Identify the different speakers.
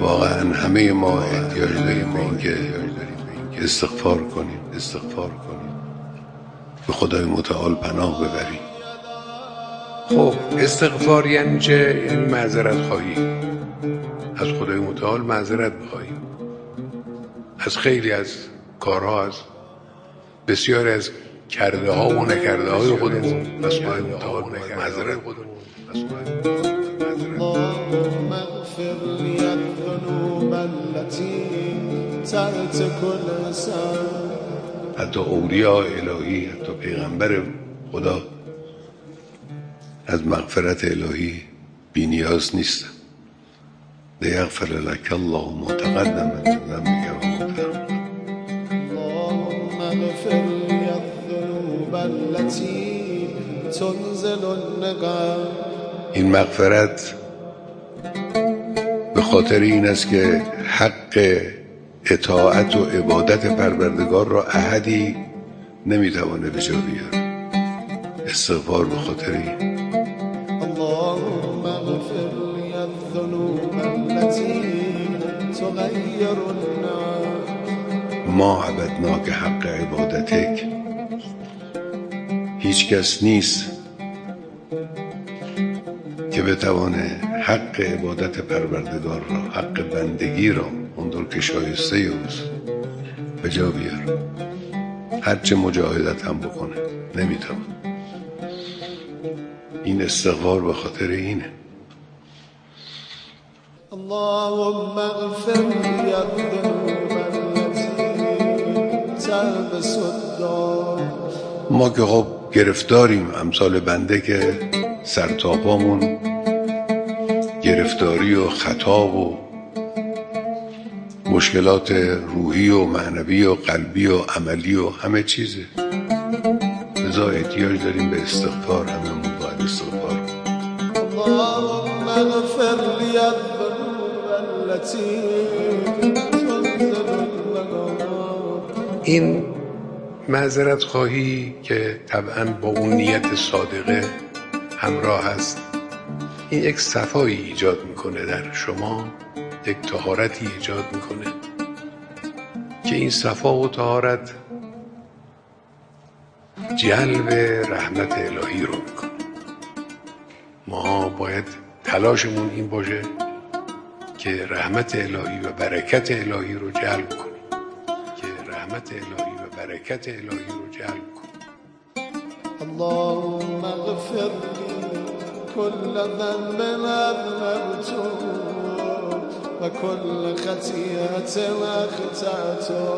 Speaker 1: واقعا همه ما احتیاج داریم به اینکه استغفار کنیم استغفار کنیم. به خدای متعال پناه ببریم. خب استغفار یعنی چه؟ یعنی معذرت خواهی. از خدای متعال معذرت بخواهیم از خیلی از کارها از بسیاری از کرده ها و نکرده های خودمون. از خدای متعال معذرت
Speaker 2: اللهم اغفر لي الذنوب التي تحت كل سن
Speaker 1: حتی اولیاء الهی حتی پیغمبر خدا از مغفرت الهی بی نیاز نیستن لیغفر لك الله ما تقدم. من ذنبك و ما تأخر.
Speaker 2: اللهم اغفر
Speaker 1: این مغفرت به خاطر این است که حق اطاعت و عبادت پروردگار را احدی نمی‌توانه به جا بیاره استغفار به خاطر این.
Speaker 2: اللهم اغفر لي الذنوب التي
Speaker 1: ما عبدناک حق عبادتک هیچ کس نیست که بتوانه حق عبادت پروردگار را حق بندگی را اونطور که شایسته اوست به جا بیار هرچه مجاهدت هم بکنه نمی‌توان. این استغفار به خاطر اینه.
Speaker 2: اللهم اغفر لي الذنوب التي تلبس الدار.
Speaker 1: ما که خب گرفتاریم امثال بنده که سرتاپامون گرفتاری و خطا و مشکلات روحی و معنوی و قلبی و عملی و همه چیزه لذا احتیاج داریم به استغفار هممون باید استغفار.
Speaker 2: اللهم اغفر لي الذنوب التي
Speaker 1: این معذرت خواهی که طبعا با اون نیت صادقه همراه هست. این یک صفایی ایجاد می‌کنه در شما یک تهارتی ایجاد می‌کنه. که این صفا و تهارت جلب رحمت الهی رو می‌کنه. ما باید تلاشمون این باشه که رحمت الهی و برکت الهی رو جلب کنیم. که رحمت الهی برکت الهی رو جلب کنیم
Speaker 2: اللهم اغفر لي كل ذنب أذنبته وكل خطيئة أخطأته